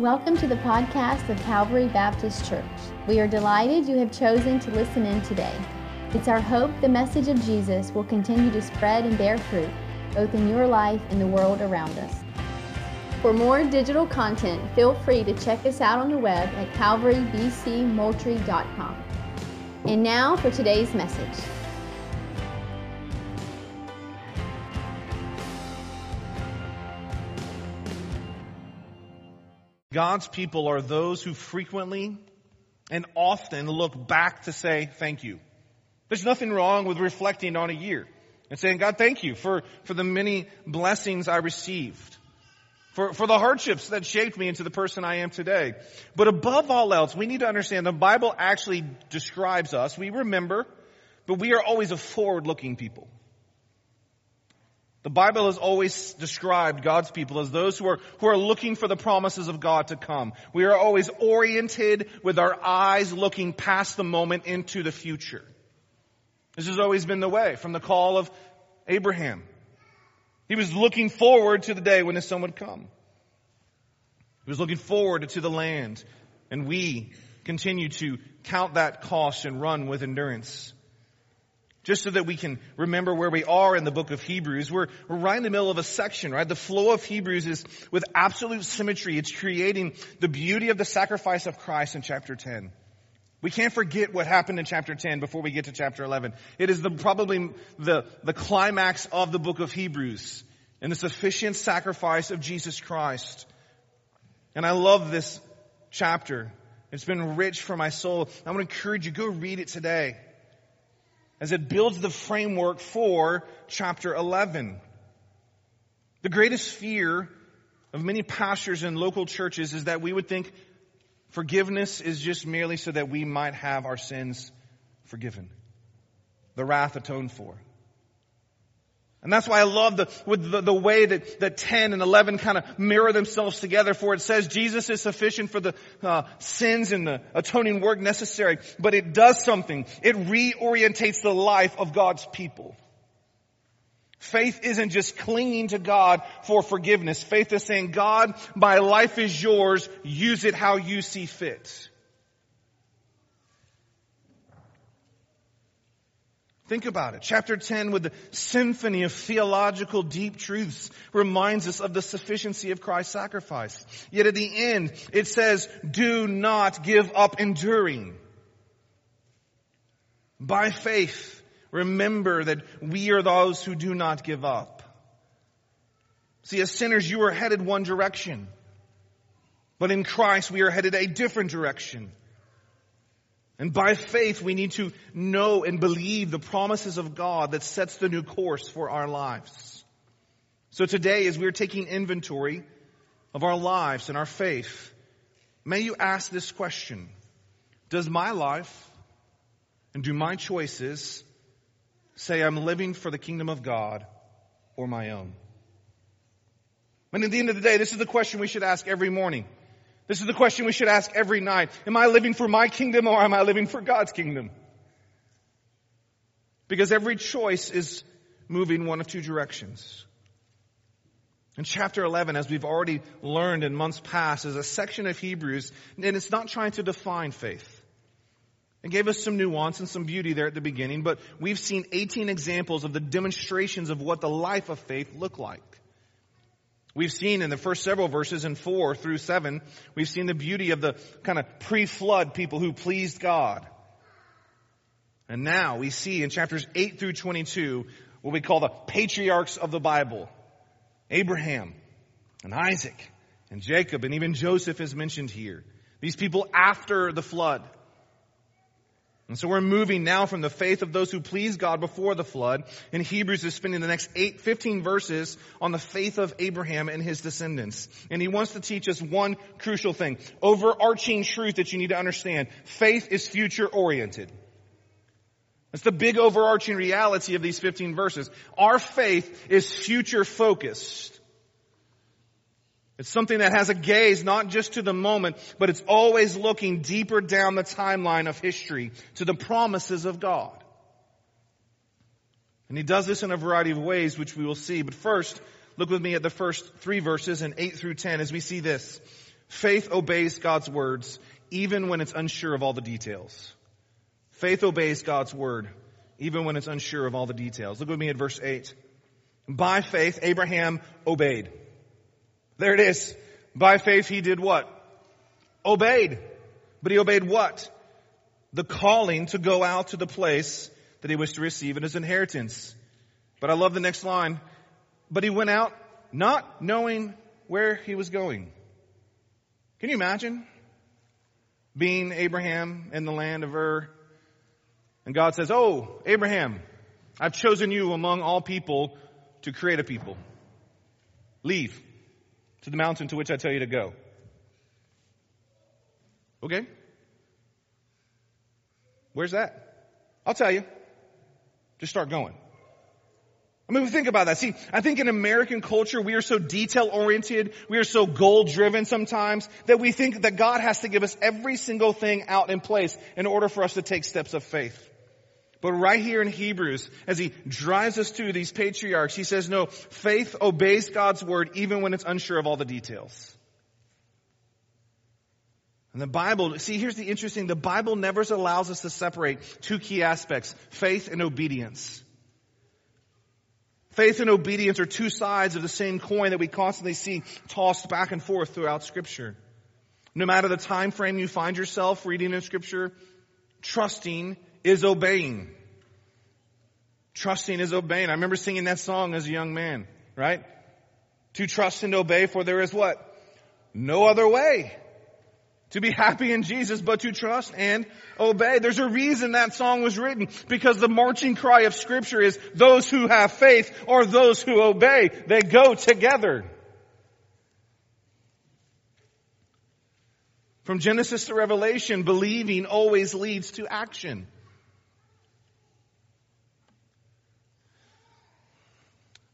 Welcome to the podcast of Calvary Baptist Church. We are delighted you have chosen to listen in today. It's our hope the message of Jesus will continue to spread and bear fruit, both in your life and the world around us. For more digital content, feel free to check us out on the web at calvarybcmoultrie.com. And now for today's message. God's people are those who frequently and often look back to say thank you. There's nothing wrong with reflecting on a year and saying, God, thank you for, for the many blessings I received, for, for the hardships that shaped me into the person I am today. But above all else, we need to understand the Bible actually describes us. We remember, but we are always a forward-looking people. The Bible has always described God's people as those who are, who are looking for the promises of God to come. We are always oriented with our eyes looking past the moment into the future. This has always been the way from the call of Abraham. He was looking forward to the day when his son would come. He was looking forward to the land. And we continue to count that cost and run with endurance. Just so that we can remember where we are in the book of Hebrews. We're, we're right in the middle of a section, right? The flow of Hebrews is with absolute symmetry. It's creating the beauty of the sacrifice of Christ in chapter 10. We can't forget what happened in chapter 10 before we get to chapter 11. It is the, probably the, the climax of the book of Hebrews and the sufficient sacrifice of Jesus Christ. And I love this chapter. It's been rich for my soul. I want to encourage you, go read it today as it builds the framework for chapter 11. The greatest fear of many pastors in local churches is that we would think forgiveness is just merely so that we might have our sins forgiven, the wrath atoned for. And that's why I love the, with the, the way that, that 10 and 11 kind of mirror themselves together for it says Jesus is sufficient for the uh, sins and the atoning work necessary, but it does something. It reorientates the life of God's people. Faith isn't just clinging to God for forgiveness. Faith is saying, God, my life is yours. Use it how you see fit. Think about it. Chapter 10 with the symphony of theological deep truths reminds us of the sufficiency of Christ's sacrifice. Yet at the end, it says, do not give up enduring. By faith, remember that we are those who do not give up. See, as sinners, you are headed one direction. But in Christ, we are headed a different direction. And by faith, we need to know and believe the promises of God that sets the new course for our lives. So today, as we're taking inventory of our lives and our faith, may you ask this question. Does my life and do my choices say I'm living for the kingdom of God or my own? And at the end of the day, this is the question we should ask every morning. This is the question we should ask every night. Am I living for my kingdom or am I living for God's kingdom? Because every choice is moving one of two directions. In chapter 11, as we've already learned in months past, is a section of Hebrews, and it's not trying to define faith. It gave us some nuance and some beauty there at the beginning, but we've seen 18 examples of the demonstrations of what the life of faith look like. We've seen in the first several verses in four through seven, we've seen the beauty of the kind of pre-flood people who pleased God. And now we see in chapters 8 through 22 what we call the patriarchs of the Bible. Abraham and Isaac and Jacob and even Joseph is mentioned here. These people after the flood. And so we're moving now from the faith of those who pleased God before the flood. And Hebrews is spending the next eight, 15 verses on the faith of Abraham and his descendants. And he wants to teach us one crucial thing. Overarching truth that you need to understand. Faith is future oriented. That's the big overarching reality of these 15 verses. Our faith is future focused. It's something that has a gaze not just to the moment, but it's always looking deeper down the timeline of history to the promises of God. And he does this in a variety of ways, which we will see. But first, look with me at the first three verses in 8 through 10 as we see this. Faith obeys God's words even when it's unsure of all the details. Faith obeys God's word even when it's unsure of all the details. Look with me at verse 8. By faith, Abraham obeyed. There it is. By faith, he did what? Obeyed. But he obeyed what? The calling to go out to the place that he was to receive in his inheritance. But I love the next line. But he went out not knowing where he was going. Can you imagine being Abraham in the land of Ur? And God says, Oh, Abraham, I've chosen you among all people to create a people. Leave to the mountain to which I tell you to go. Okay? Where's that? I'll tell you. Just start going. I mean, we think about that. See, I think in American culture, we are so detail oriented, we are so goal driven sometimes, that we think that God has to give us every single thing out in place in order for us to take steps of faith. But right here in Hebrews, as he drives us to these patriarchs, he says, no, faith obeys God's word even when it's unsure of all the details. And the Bible, see, here's the interesting, the Bible never allows us to separate two key aspects, faith and obedience. Faith and obedience are two sides of the same coin that we constantly see tossed back and forth throughout scripture. No matter the time frame you find yourself reading in scripture, trusting is obeying. Trusting is obeying. I remember singing that song as a young man, right? To trust and obey for there is what? No other way to be happy in Jesus, but to trust and obey. There's a reason that song was written because the marching cry of scripture is those who have faith or those who obey. They go together. From Genesis to Revelation, believing always leads to action.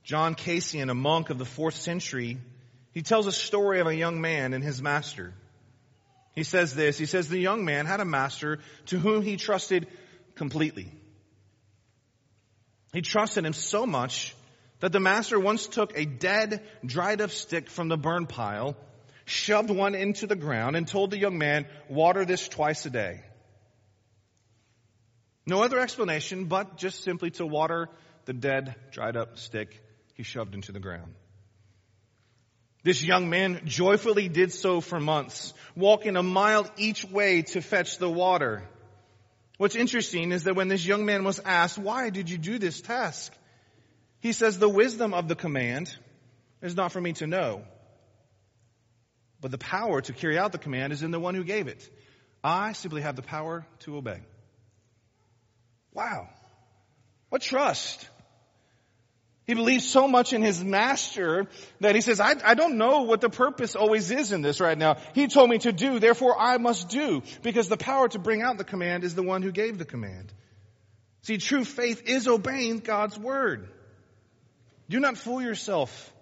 John Cassian, a monk of the fourth century, he tells a story of a young man and his master. He says this, he says the young man had a master to whom he trusted completely. He trusted him so much that the master once took a dead, dried up stick from the burn pile, shoved one into the ground, and told the young man, water this twice a day. No other explanation, but just simply to water the dead, dried up stick he shoved into the ground. This young man joyfully did so for months, walking a mile each way to fetch the water. What's interesting is that when this young man was asked, why did you do this task? He says, the wisdom of the command is not for me to know, but the power to carry out the command is in the one who gave it. I simply have the power to obey. Wow. What trust. He believes so much in his master that he says, I, I, don't know what the purpose always is in this right now. He told me to do, therefore I must do, because the power to bring out the command is the one who gave the command. See, true faith is obeying God's word. Do not fool yourself.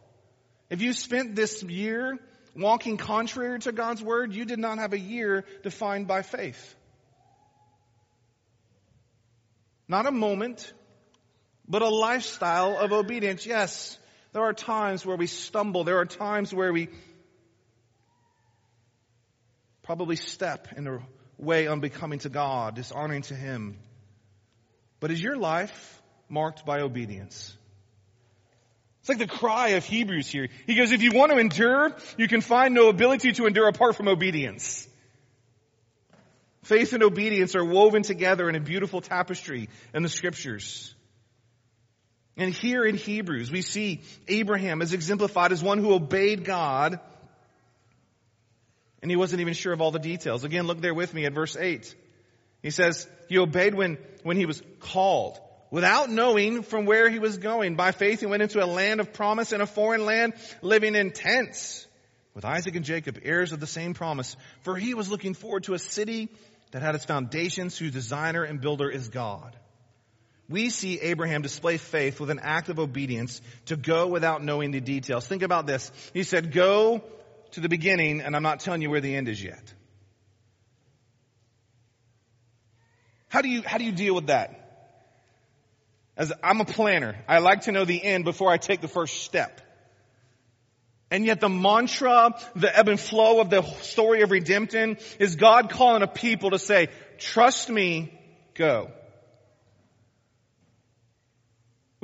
If you spent this year walking contrary to God's word, you did not have a year defined by faith. Not a moment, but a lifestyle of obedience. Yes, there are times where we stumble. There are times where we probably step in a way unbecoming to God, dishonoring to Him. But is your life marked by obedience? It's like the cry of Hebrews here. He goes, if you want to endure, you can find no ability to endure apart from obedience. Faith and obedience are woven together in a beautiful tapestry in the scriptures. And here in Hebrews, we see Abraham as exemplified as one who obeyed God, and he wasn't even sure of all the details. Again, look there with me at verse 8. He says, he obeyed when, when he was called, without knowing from where he was going. By faith, he went into a land of promise in a foreign land, living in tents with Isaac and Jacob, heirs of the same promise. For he was looking forward to a city that had its foundations, whose designer and builder is God we see Abraham display faith with an act of obedience to go without knowing the details. Think about this. He said, go to the beginning and I'm not telling you where the end is yet. How do you, how do you deal with that? As I'm a planner, I like to know the end before I take the first step. And yet the mantra, the ebb and flow of the story of redemption is God calling a people to say, trust me, go.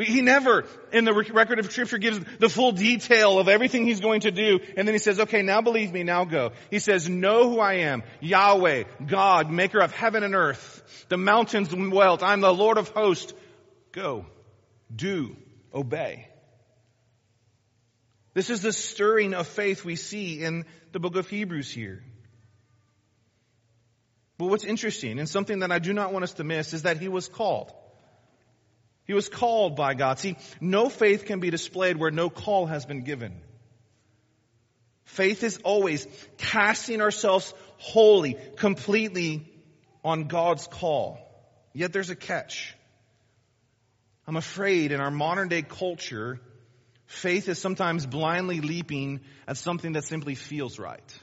He never, in the record of scripture, gives the full detail of everything he's going to do. And then he says, okay, now believe me, now go. He says, know who I am. Yahweh, God, maker of heaven and earth, the mountains wealth. I'm the Lord of hosts. Go. Do. Obey. This is the stirring of faith we see in the book of Hebrews here. But what's interesting and something that I do not want us to miss is that he was called. He was called by God. See, no faith can be displayed where no call has been given. Faith is always casting ourselves wholly, completely on God's call. Yet there's a catch. I'm afraid in our modern day culture, faith is sometimes blindly leaping at something that simply feels right.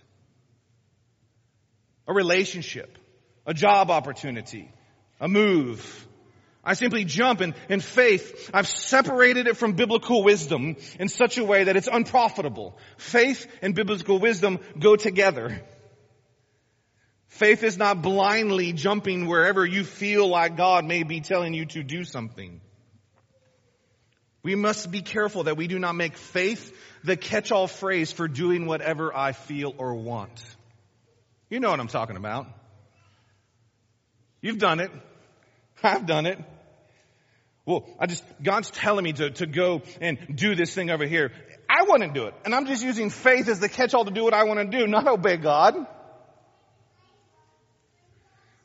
A relationship, a job opportunity, a move, I simply jump in, in faith. I've separated it from biblical wisdom in such a way that it's unprofitable. Faith and biblical wisdom go together. Faith is not blindly jumping wherever you feel like God may be telling you to do something. We must be careful that we do not make faith the catch-all phrase for doing whatever I feel or want. You know what I'm talking about. You've done it. I've done it. Well, I just, God's telling me to, to go and do this thing over here. I want to do it. And I'm just using faith as the catch-all to do what I want to do, not obey God. I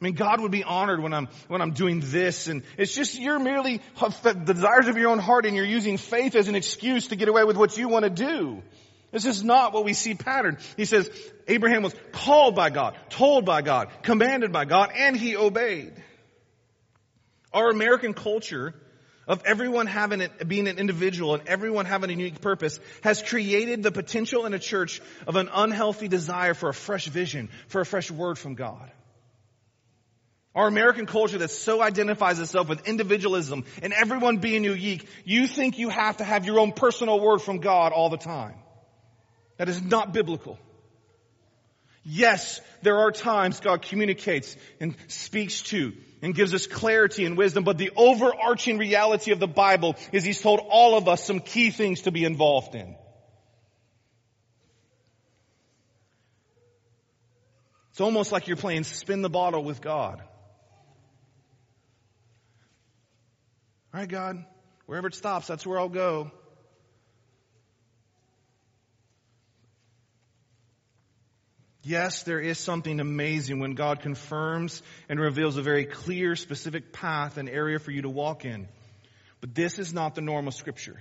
mean, God would be honored when I'm, when I'm doing this and it's just, you're merely uh, the desires of your own heart and you're using faith as an excuse to get away with what you want to do. This is not what we see patterned. He says, Abraham was called by God, told by God, commanded by God, and he obeyed. Our American culture of everyone having it, being an individual and everyone having a unique purpose has created the potential in a church of an unhealthy desire for a fresh vision, for a fresh word from God. Our American culture that so identifies itself with individualism and everyone being unique, you think you have to have your own personal word from God all the time. That is not biblical. Yes, there are times God communicates and speaks to and gives us clarity and wisdom, but the overarching reality of the Bible is He's told all of us some key things to be involved in. It's almost like you're playing spin the bottle with God. All right, God, wherever it stops, that's where I'll go. Yes, there is something amazing when God confirms and reveals a very clear, specific path and area for you to walk in. But this is not the normal scripture.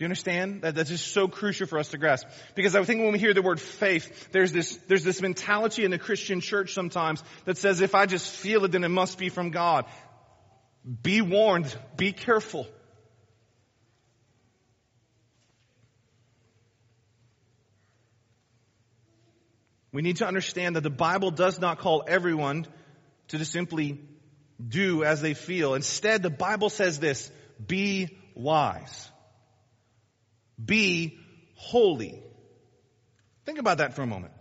Do you understand? That, that's just so crucial for us to grasp. Because I think when we hear the word faith, there's this, there's this mentality in the Christian church sometimes that says if I just feel it, then it must be from God. Be warned. Be careful. We need to understand that the Bible does not call everyone to just simply do as they feel. Instead, the Bible says this, be wise. Be holy. Think about that for a moment.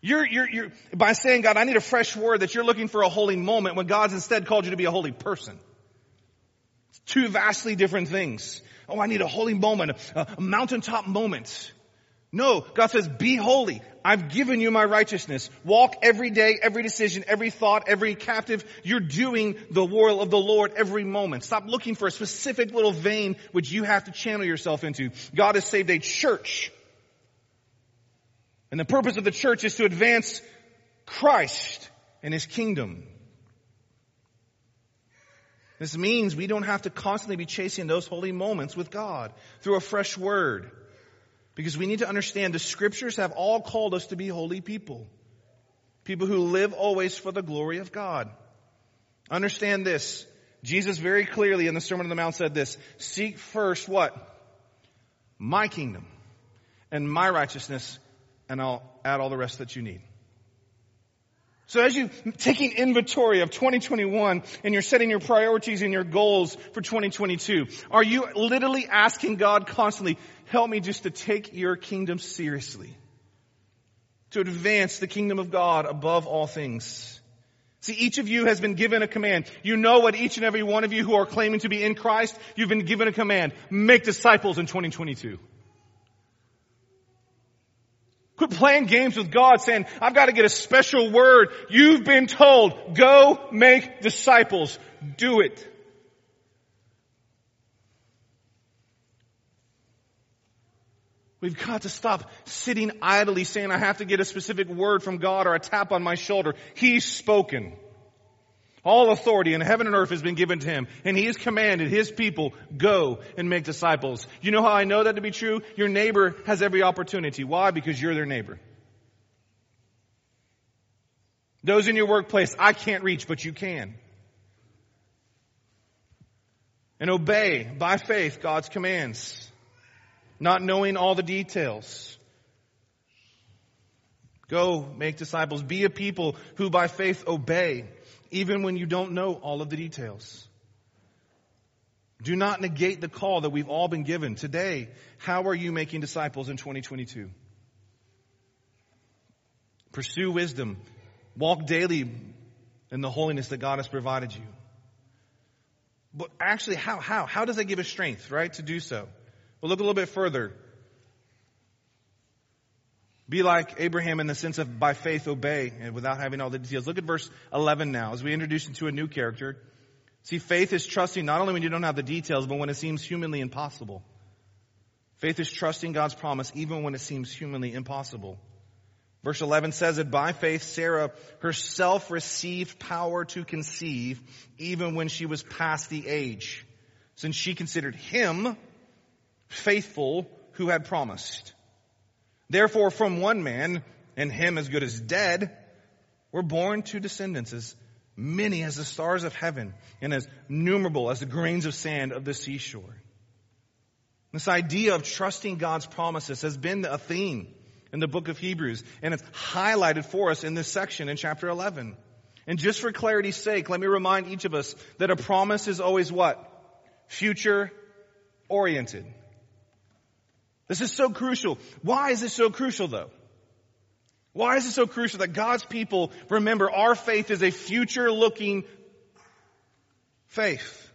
You're, you're, you're, by saying, God, I need a fresh word that you're looking for a holy moment when God's instead called you to be a holy person. It's two vastly different things. Oh, I need a holy moment, a, a mountaintop moment. No, God says, be holy. I've given you my righteousness. Walk every day, every decision, every thought, every captive. You're doing the will of the Lord every moment. Stop looking for a specific little vein which you have to channel yourself into. God has saved a church. And the purpose of the church is to advance Christ and His kingdom. This means we don't have to constantly be chasing those holy moments with God through a fresh word. Because we need to understand the scriptures have all called us to be holy people. People who live always for the glory of God. Understand this. Jesus very clearly in the Sermon on the Mount said this, seek first what? My kingdom and my righteousness and I'll add all the rest that you need. So as you taking inventory of 2021 and you're setting your priorities and your goals for 2022, are you literally asking God constantly, help me just to take your kingdom seriously? To advance the kingdom of God above all things. See, each of you has been given a command. You know what each and every one of you who are claiming to be in Christ, you've been given a command. Make disciples in 2022. Quit playing games with God saying, I've got to get a special word. You've been told, go make disciples. Do it. We've got to stop sitting idly saying, I have to get a specific word from God or a tap on my shoulder. He's spoken. All authority in heaven and earth has been given to him, and he has commanded his people, go and make disciples. You know how I know that to be true? Your neighbor has every opportunity. Why? Because you're their neighbor. Those in your workplace, I can't reach, but you can. And obey by faith God's commands, not knowing all the details. Go make disciples. Be a people who by faith obey even when you don't know all of the details. Do not negate the call that we've all been given. Today, how are you making disciples in 2022? Pursue wisdom. Walk daily in the holiness that God has provided you. But actually, how, how? How does that give us strength, right, to do so? We'll look a little bit further. Be like Abraham in the sense of by faith obey and without having all the details. Look at verse 11 now as we introduce into a new character. See, faith is trusting not only when you don't have the details, but when it seems humanly impossible. Faith is trusting God's promise even when it seems humanly impossible. Verse 11 says that by faith Sarah herself received power to conceive even when she was past the age, since she considered him faithful who had promised. Therefore, from one man, and him as good as dead, were born two descendants as many as the stars of heaven and as numerable as the grains of sand of the seashore. This idea of trusting God's promises has been a theme in the book of Hebrews, and it's highlighted for us in this section in chapter 11. And just for clarity's sake, let me remind each of us that a promise is always what? Future oriented. This is so crucial. Why is this so crucial though? Why is it so crucial that God's people remember our faith is a future looking faith?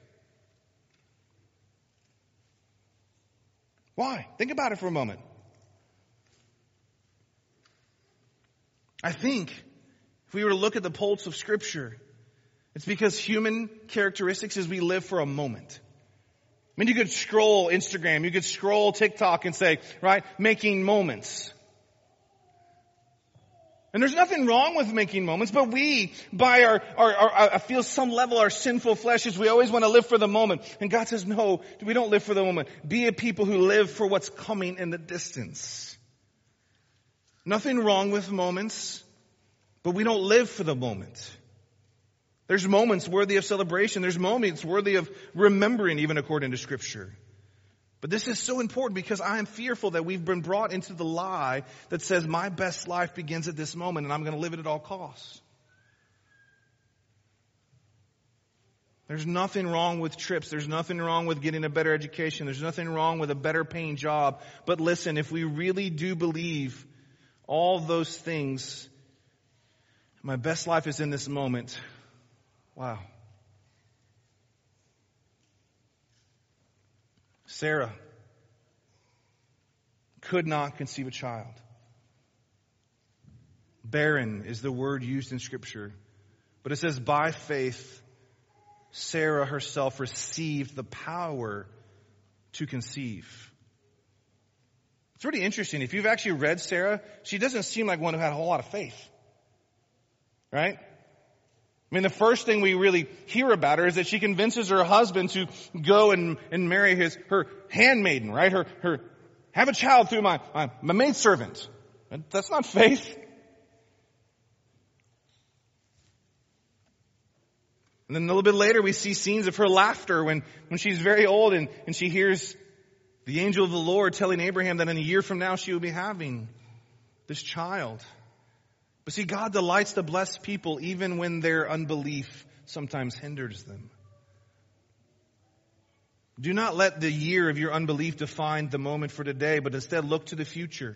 Why? Think about it for a moment. I think if we were to look at the pulse of scripture, it's because human characteristics is we live for a moment. I mean, you could scroll Instagram, you could scroll TikTok and say, right, making moments. And there's nothing wrong with making moments, but we, by our, our, our, I feel some level, our sinful flesh is we always want to live for the moment. And God says, no, we don't live for the moment. Be a people who live for what's coming in the distance. Nothing wrong with moments, but we don't live for the moment. There's moments worthy of celebration. There's moments worthy of remembering, even according to scripture. But this is so important because I am fearful that we've been brought into the lie that says my best life begins at this moment and I'm going to live it at all costs. There's nothing wrong with trips. There's nothing wrong with getting a better education. There's nothing wrong with a better paying job. But listen, if we really do believe all those things, my best life is in this moment, Wow. Sarah could not conceive a child. Barren is the word used in scripture. But it says, by faith, Sarah herself received the power to conceive. It's pretty interesting. If you've actually read Sarah, she doesn't seem like one who had a whole lot of faith. Right? I mean, the first thing we really hear about her is that she convinces her husband to go and, and marry his, her handmaiden, right? Her, her, have a child through my, my, my maidservant. That's not faith. And then a little bit later we see scenes of her laughter when, when she's very old and, and she hears the angel of the Lord telling Abraham that in a year from now she will be having this child. But see, God delights to bless people even when their unbelief sometimes hinders them. Do not let the year of your unbelief define the moment for today, but instead look to the future.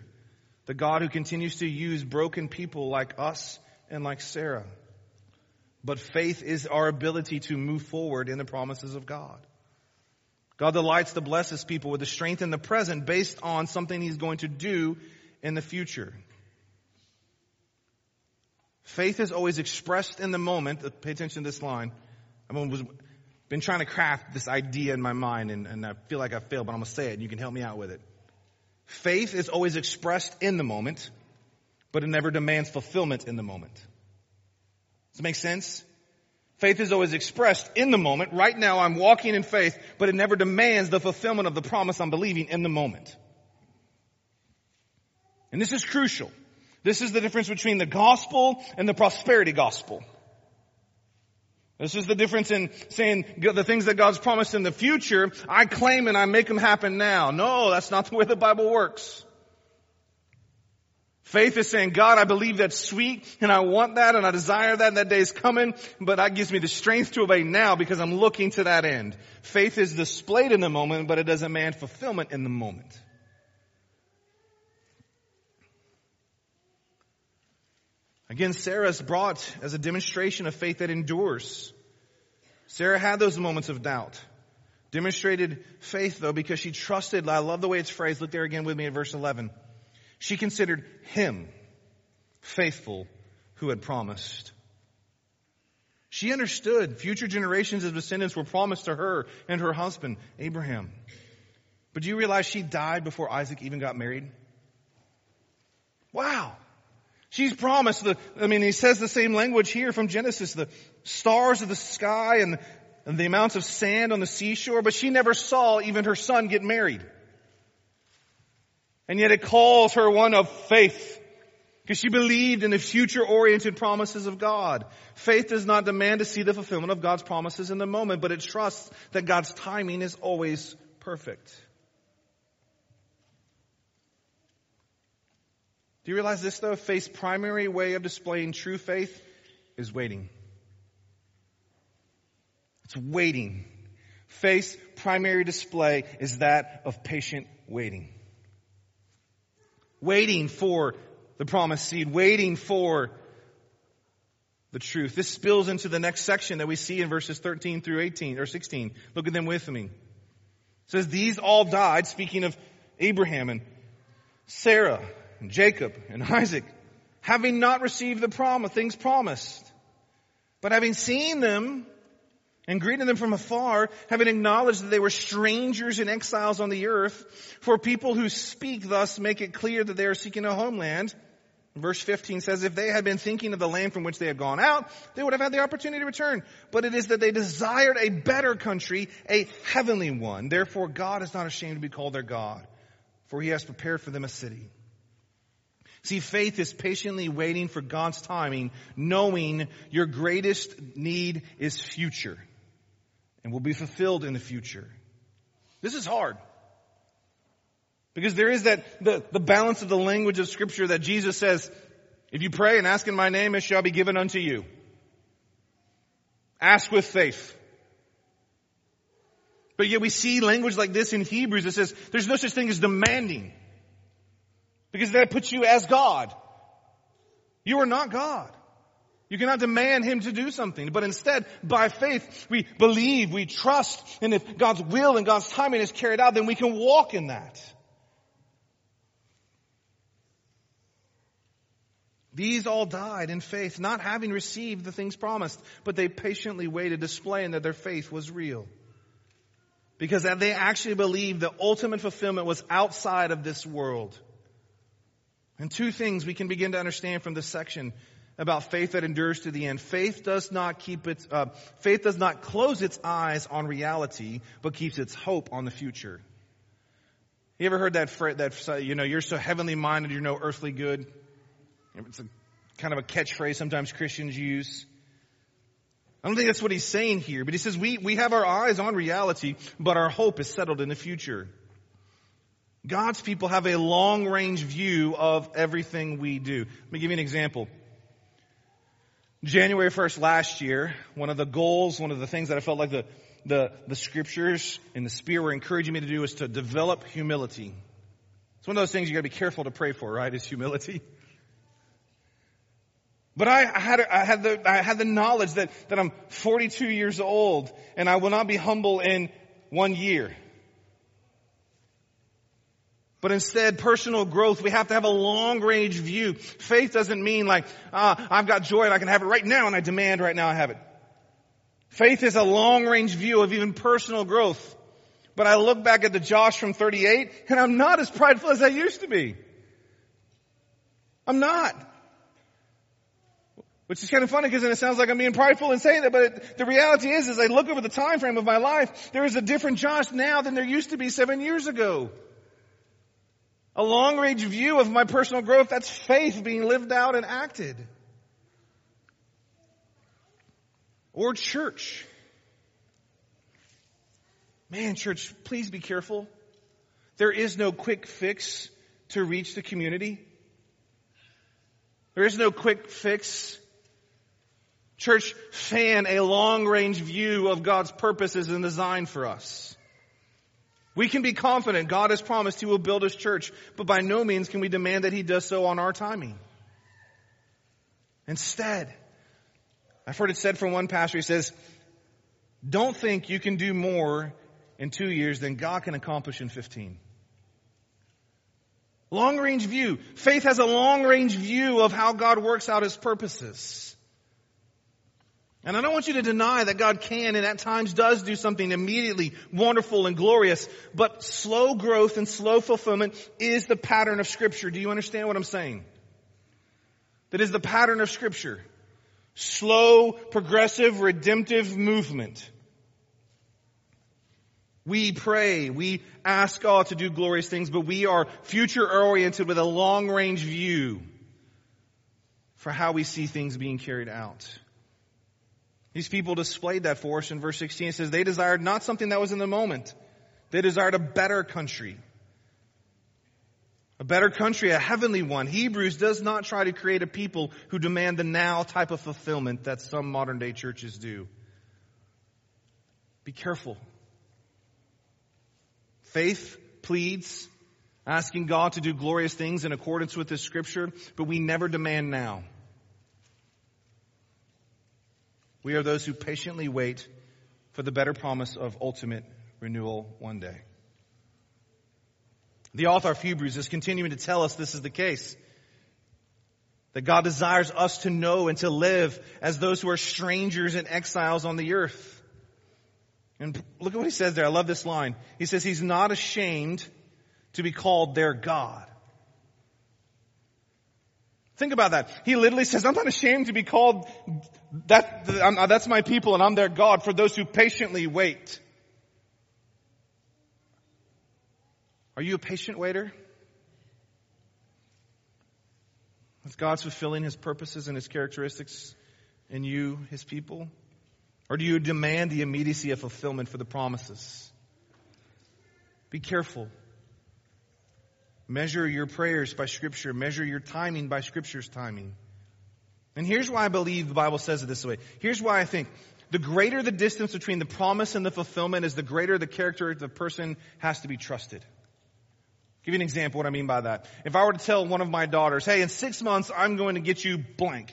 The God who continues to use broken people like us and like Sarah. But faith is our ability to move forward in the promises of God. God delights to bless his people with the strength in the present based on something he's going to do in the future. Faith is always expressed in the moment. Uh, pay attention to this line. I was been trying to craft this idea in my mind and, and I feel like I failed, but I'm going to say it and you can help me out with it. Faith is always expressed in the moment, but it never demands fulfillment in the moment. Does it make sense? Faith is always expressed in the moment. Right now I'm walking in faith, but it never demands the fulfillment of the promise I'm believing in the moment. And this is crucial. This is the difference between the gospel and the prosperity gospel. This is the difference in saying the things that God's promised in the future, I claim and I make them happen now. No, that's not the way the Bible works. Faith is saying, God, I believe that's sweet and I want that and I desire that and that day is coming, but that gives me the strength to obey now because I'm looking to that end. Faith is displayed in the moment, but it doesn't man fulfillment in the moment. Again, Sarah is brought as a demonstration of faith that endures. Sarah had those moments of doubt. Demonstrated faith though because she trusted, I love the way it's phrased, look there again with me at verse 11. She considered him faithful who had promised. She understood future generations of descendants were promised to her and her husband, Abraham. But do you realize she died before Isaac even got married? Wow. She's promised the, I mean, he says the same language here from Genesis, the stars of the sky and, and the amounts of sand on the seashore, but she never saw even her son get married. And yet it calls her one of faith. Because she believed in the future oriented promises of God. Faith does not demand to see the fulfillment of God's promises in the moment, but it trusts that God's timing is always perfect. Do you realize this though? Faith's primary way of displaying true faith is waiting. It's waiting. Faith's primary display is that of patient waiting. Waiting for the promised seed, waiting for the truth. This spills into the next section that we see in verses 13 through 18 or 16. Look at them with me. It says, these all died, speaking of Abraham and Sarah and Jacob and Isaac, having not received the promise, things promised, but having seen them and greeted them from afar, having acknowledged that they were strangers and exiles on the earth, for people who speak thus make it clear that they are seeking a homeland. Verse 15 says, if they had been thinking of the land from which they had gone out, they would have had the opportunity to return. But it is that they desired a better country, a heavenly one. Therefore God is not ashamed to be called their God, for he has prepared for them a city. See, faith is patiently waiting for God's timing, knowing your greatest need is future and will be fulfilled in the future. This is hard. Because there is that, the, the balance of the language of scripture that Jesus says, if you pray and ask in my name, it shall be given unto you. Ask with faith. But yet we see language like this in Hebrews that says there's no such thing as demanding. Because that puts you as God. You are not God. You cannot demand Him to do something, but instead, by faith, we believe, we trust, and if God's will and God's timing is carried out, then we can walk in that. These all died in faith, not having received the things promised, but they patiently waited, displaying that their faith was real. Because they actually believed the ultimate fulfillment was outside of this world. And two things we can begin to understand from this section about faith that endures to the end. Faith does not keep its, uh, faith does not close its eyes on reality, but keeps its hope on the future. You ever heard that phrase, that, you know, you're so heavenly minded, you're no earthly good? It's a kind of a catchphrase sometimes Christians use. I don't think that's what he's saying here, but he says we, we have our eyes on reality, but our hope is settled in the future. God's people have a long range view of everything we do. Let me give you an example. January 1st last year, one of the goals, one of the things that I felt like the, the, the scriptures and the Spirit were encouraging me to do is to develop humility. It's one of those things you gotta be careful to pray for, right? Is humility. But I, had, I, had the, I had the knowledge that, that I'm 42 years old and I will not be humble in one year. But instead, personal growth, we have to have a long range view. Faith doesn't mean like, ah, I've got joy and I can have it right now and I demand right now I have it. Faith is a long range view of even personal growth. But I look back at the Josh from 38 and I'm not as prideful as I used to be. I'm not. Which is kind of funny because then it sounds like I'm being prideful in saying that, but it, the reality is, as I look over the time frame of my life, there is a different Josh now than there used to be seven years ago. A long range view of my personal growth, that's faith being lived out and acted. Or church. Man, church, please be careful. There is no quick fix to reach the community. There is no quick fix. Church, fan a long range view of God's purposes and design for us. We can be confident God has promised He will build His church, but by no means can we demand that He does so on our timing. Instead, I've heard it said from one pastor, he says, don't think you can do more in two years than God can accomplish in 15. Long range view. Faith has a long range view of how God works out His purposes. And I don't want you to deny that God can and at times does do something immediately wonderful and glorious, but slow growth and slow fulfillment is the pattern of scripture. Do you understand what I'm saying? That is the pattern of scripture. Slow, progressive, redemptive movement. We pray, we ask God to do glorious things, but we are future oriented with a long range view for how we see things being carried out. These people displayed that for us in verse 16. It says, they desired not something that was in the moment. They desired a better country. A better country, a heavenly one. Hebrews does not try to create a people who demand the now type of fulfillment that some modern day churches do. Be careful. Faith pleads, asking God to do glorious things in accordance with His scripture, but we never demand now. We are those who patiently wait for the better promise of ultimate renewal one day. The author of Hebrews is continuing to tell us this is the case. That God desires us to know and to live as those who are strangers and exiles on the earth. And look at what he says there. I love this line. He says he's not ashamed to be called their God. Think about that. He literally says, I'm not ashamed to be called that, uh, that's my people and I'm their God for those who patiently wait. Are you a patient waiter? Is God fulfilling his purposes and his characteristics in you, his people? Or do you demand the immediacy of fulfillment for the promises? Be careful. Measure your prayers by scripture. Measure your timing by scripture's timing. And here's why I believe the Bible says it this way. Here's why I think the greater the distance between the promise and the fulfillment is the greater the character of the person has to be trusted. I'll give you an example what I mean by that. If I were to tell one of my daughters, hey, in six months I'm going to get you blank.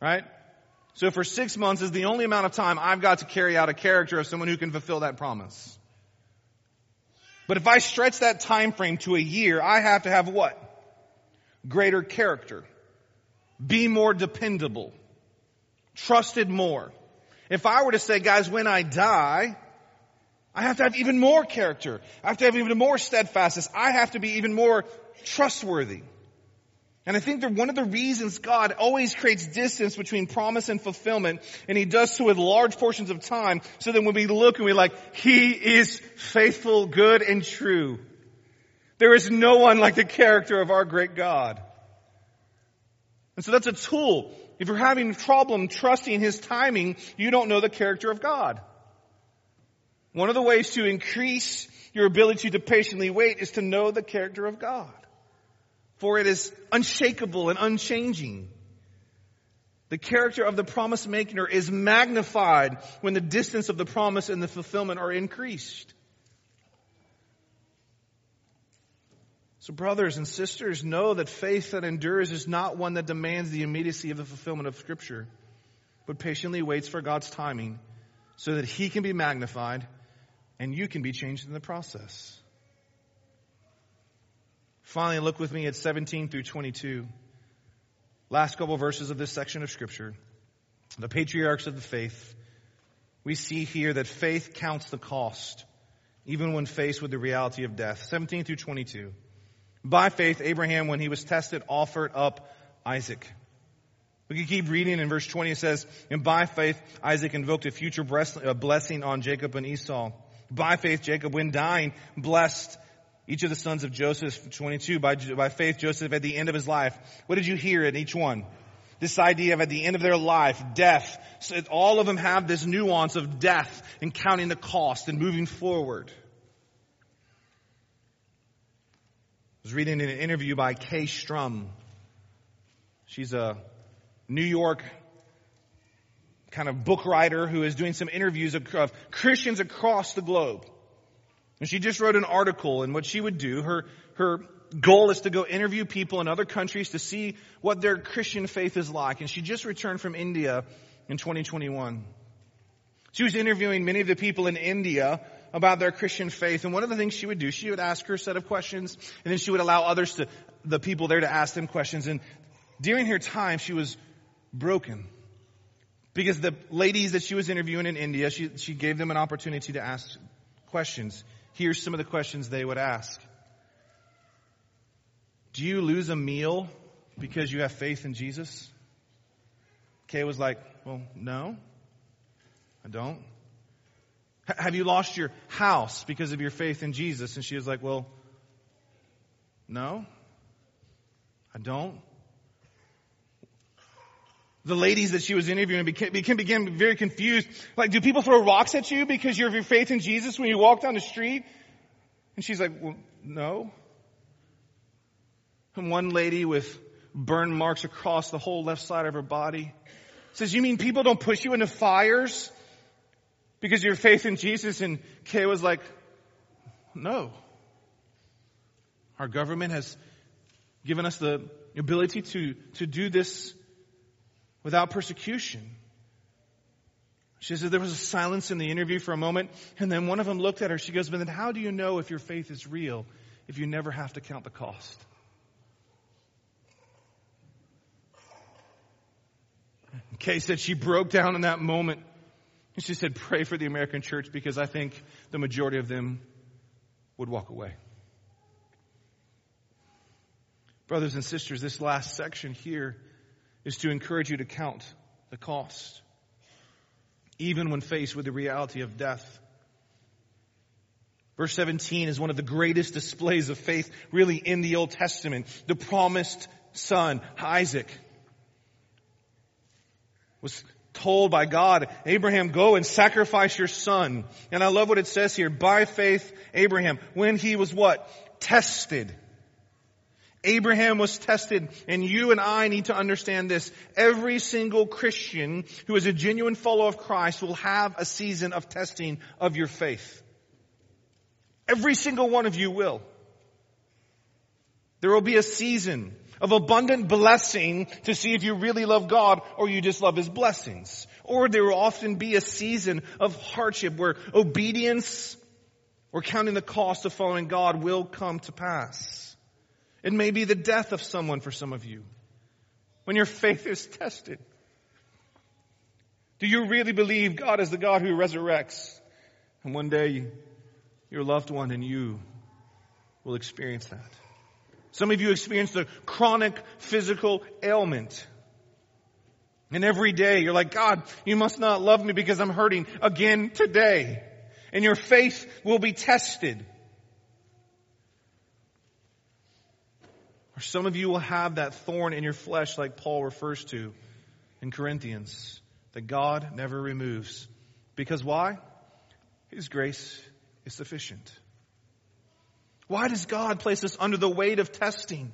Right? So for six months is the only amount of time I've got to carry out a character of someone who can fulfill that promise. But if I stretch that time frame to a year, I have to have what? Greater character. Be more dependable. Trusted more. If I were to say, guys, when I die, I have to have even more character. I have to have even more steadfastness. I have to be even more trustworthy. And I think that one of the reasons God always creates distance between promise and fulfillment, and He does so with large portions of time, so that when we look and we're like, He is faithful, good, and true. There is no one like the character of our great God. And so that's a tool. If you're having a problem trusting His timing, you don't know the character of God. One of the ways to increase your ability to patiently wait is to know the character of God for it is unshakable and unchanging. The character of the promise maker is magnified when the distance of the promise and the fulfillment are increased. So brothers and sisters, know that faith that endures is not one that demands the immediacy of the fulfillment of scripture, but patiently waits for God's timing so that he can be magnified and you can be changed in the process. Finally, look with me at 17 through 22. Last couple verses of this section of scripture. The patriarchs of the faith. We see here that faith counts the cost, even when faced with the reality of death. 17 through 22. By faith, Abraham, when he was tested, offered up Isaac. We can keep reading in verse 20. It says, And by faith, Isaac invoked a future blessing on Jacob and Esau. By faith, Jacob, when dying, blessed each of the sons of Joseph, 22. By, by faith, Joseph, at the end of his life, what did you hear in each one? This idea of at the end of their life, death. So all of them have this nuance of death and counting the cost and moving forward. I was reading an interview by Kay Strom. She's a New York kind of book writer who is doing some interviews of, of Christians across the globe. And she just wrote an article and what she would do, her, her goal is to go interview people in other countries to see what their Christian faith is like. And she just returned from India in 2021. She was interviewing many of the people in India about their Christian faith. And one of the things she would do, she would ask her set of questions and then she would allow others to, the people there to ask them questions. And during her time, she was broken because the ladies that she was interviewing in India, she, she gave them an opportunity to ask questions. Here's some of the questions they would ask. Do you lose a meal because you have faith in Jesus? Kay was like, well, no, I don't. Have you lost your house because of your faith in Jesus? And she was like, Well, no, I don't. The ladies that she was interviewing became, very confused. Like, do people throw rocks at you because you have your faith in Jesus when you walk down the street? And she's like, well, no. And one lady with burn marks across the whole left side of her body says, you mean people don't push you into fires because of your faith in Jesus. And Kay was like, no. Our government has given us the ability to, to do this without persecution. She said there was a silence in the interview for a moment, and then one of them looked at her. She goes, But then how do you know if your faith is real if you never have to count the cost? Kay said she broke down in that moment. She said, pray for the American church because I think the majority of them would walk away. Brothers and sisters, this last section here is to encourage you to count the cost, even when faced with the reality of death. Verse 17 is one of the greatest displays of faith really in the Old Testament. The promised son, Isaac, was told by God, Abraham, go and sacrifice your son. And I love what it says here. By faith, Abraham, when he was what? Tested. Abraham was tested, and you and I need to understand this. Every single Christian who is a genuine follower of Christ will have a season of testing of your faith. Every single one of you will. There will be a season of abundant blessing to see if you really love God or you just love His blessings. Or there will often be a season of hardship where obedience or counting the cost of following God will come to pass. It may be the death of someone for some of you when your faith is tested. Do you really believe God is the God who resurrects? And one day your loved one and you will experience that. Some of you experience the chronic physical ailment. And every day you're like, God, you must not love me because I'm hurting again today. And your faith will be tested. Or some of you will have that thorn in your flesh like Paul refers to in Corinthians that God never removes. Because why? His grace is sufficient. Why does God place us under the weight of testing?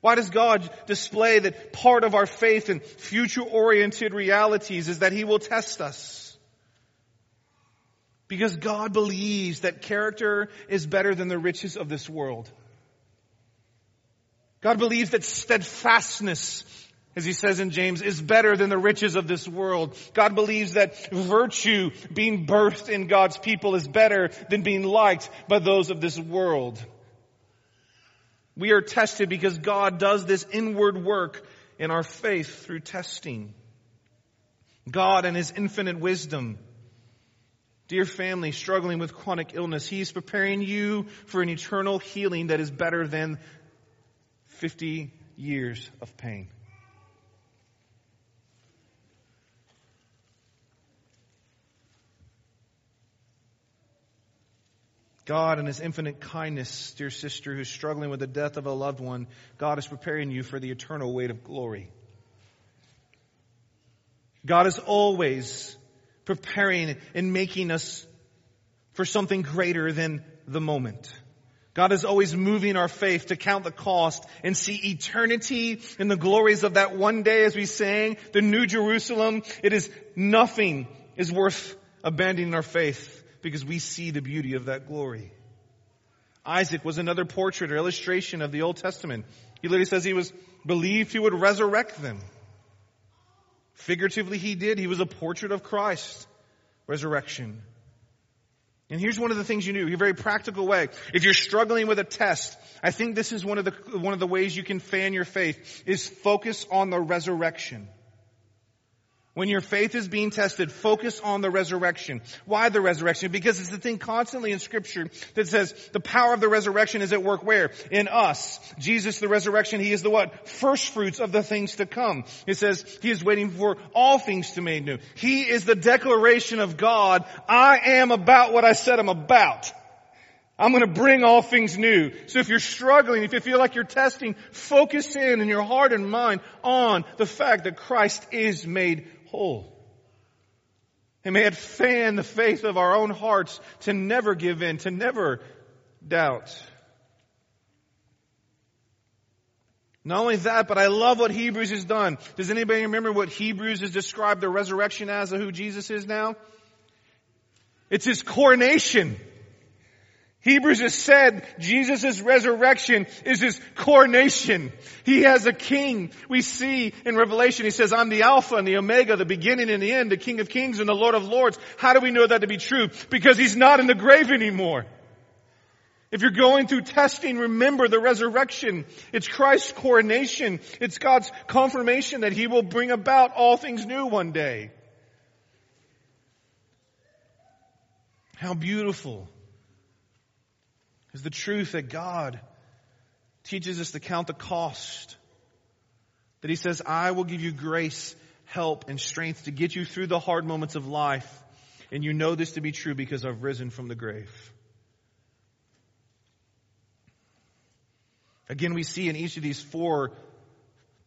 Why does God display that part of our faith and future oriented realities is that He will test us? Because God believes that character is better than the riches of this world. God believes that steadfastness, as he says in James, is better than the riches of this world. God believes that virtue being birthed in God's people is better than being liked by those of this world. We are tested because God does this inward work in our faith through testing. God and His infinite wisdom. Dear family struggling with chronic illness, He's preparing you for an eternal healing that is better than 50 years of pain. God, in His infinite kindness, dear sister who's struggling with the death of a loved one, God is preparing you for the eternal weight of glory. God is always preparing and making us for something greater than the moment. God is always moving our faith to count the cost and see eternity in the glories of that one day as we sang the New Jerusalem. It is nothing is worth abandoning our faith because we see the beauty of that glory. Isaac was another portrait or illustration of the Old Testament. He literally says he was believed he would resurrect them. Figuratively he did. He was a portrait of Christ. Resurrection. And here's one of the things you do, a very practical way. If you're struggling with a test, I think this is one of the, one of the ways you can fan your faith, is focus on the resurrection. When your faith is being tested, focus on the resurrection. Why the resurrection? Because it's the thing constantly in scripture that says the power of the resurrection is at work where? In us. Jesus, the resurrection, He is the what? First fruits of the things to come. It says He is waiting for all things to be made new. He is the declaration of God. I am about what I said I'm about. I'm going to bring all things new. So if you're struggling, if you feel like you're testing, focus in in your heart and mind on the fact that Christ is made whole. And may it fan the faith of our own hearts to never give in, to never doubt. Not only that, but I love what Hebrews has done. Does anybody remember what Hebrews has described the resurrection as of who Jesus is now? It's his coronation. Hebrews has said Jesus' resurrection is his coronation. He has a king. We see in Revelation, he says, I'm the Alpha and the Omega, the beginning and the end, the King of Kings and the Lord of Lords. How do we know that to be true? Because he's not in the grave anymore. If you're going through testing, remember the resurrection. It's Christ's coronation. It's God's confirmation that he will bring about all things new one day. How beautiful is the truth that God teaches us to count the cost. That He says, I will give you grace, help, and strength to get you through the hard moments of life. And you know this to be true because I've risen from the grave. Again, we see in each of these four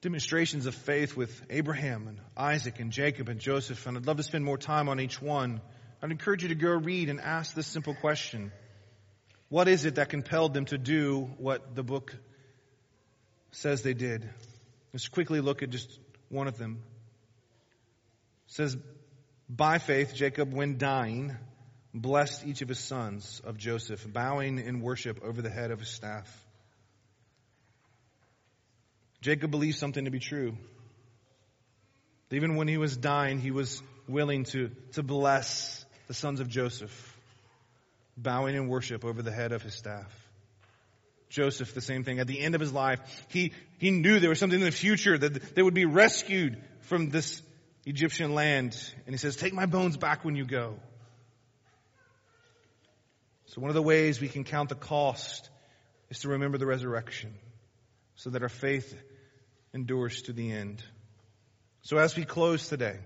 demonstrations of faith with Abraham and Isaac and Jacob and Joseph, and I'd love to spend more time on each one. I'd encourage you to go read and ask this simple question. What is it that compelled them to do what the book says they did? Let's quickly look at just one of them. It says, by faith, Jacob, when dying, blessed each of his sons of Joseph, bowing in worship over the head of his staff. Jacob believed something to be true. Even when he was dying, he was willing to, to bless the sons of Joseph bowing in worship over the head of his staff. Joseph, the same thing. At the end of his life, he, he knew there was something in the future that they would be rescued from this Egyptian land. And he says, take my bones back when you go. So one of the ways we can count the cost is to remember the resurrection so that our faith endures to the end. So as we close today,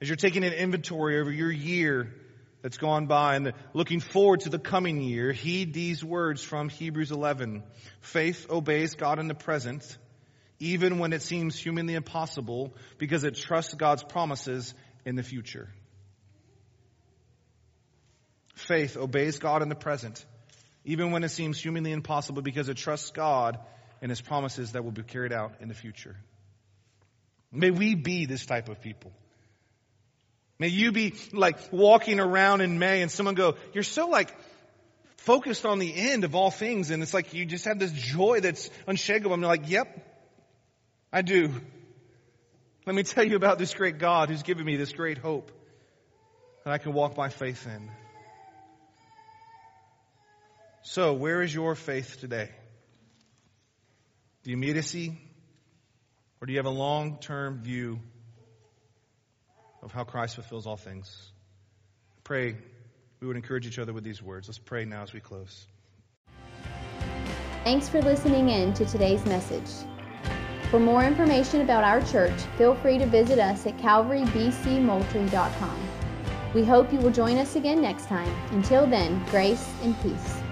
as you're taking an inventory over your year, that's gone by and looking forward to the coming year, heed these words from Hebrews 11. Faith obeys God in the present, even when it seems humanly impossible, because it trusts God's promises in the future. Faith obeys God in the present, even when it seems humanly impossible, because it trusts God and his promises that will be carried out in the future. May we be this type of people. May you be like walking around in May and someone go, you're so like focused on the end of all things and it's like you just have this joy that's unshakable. I'm like, yep, I do. Let me tell you about this great God who's given me this great hope that I can walk by faith in. So, where is your faith today? The immediacy? Or do you have a long term view of how Christ fulfills all things? Pray we would encourage each other with these words. Let's pray now as we close. Thanks for listening in to today's message. For more information about our church, feel free to visit us at calvarybcmoultrie.com. We hope you will join us again next time. Until then, grace and peace.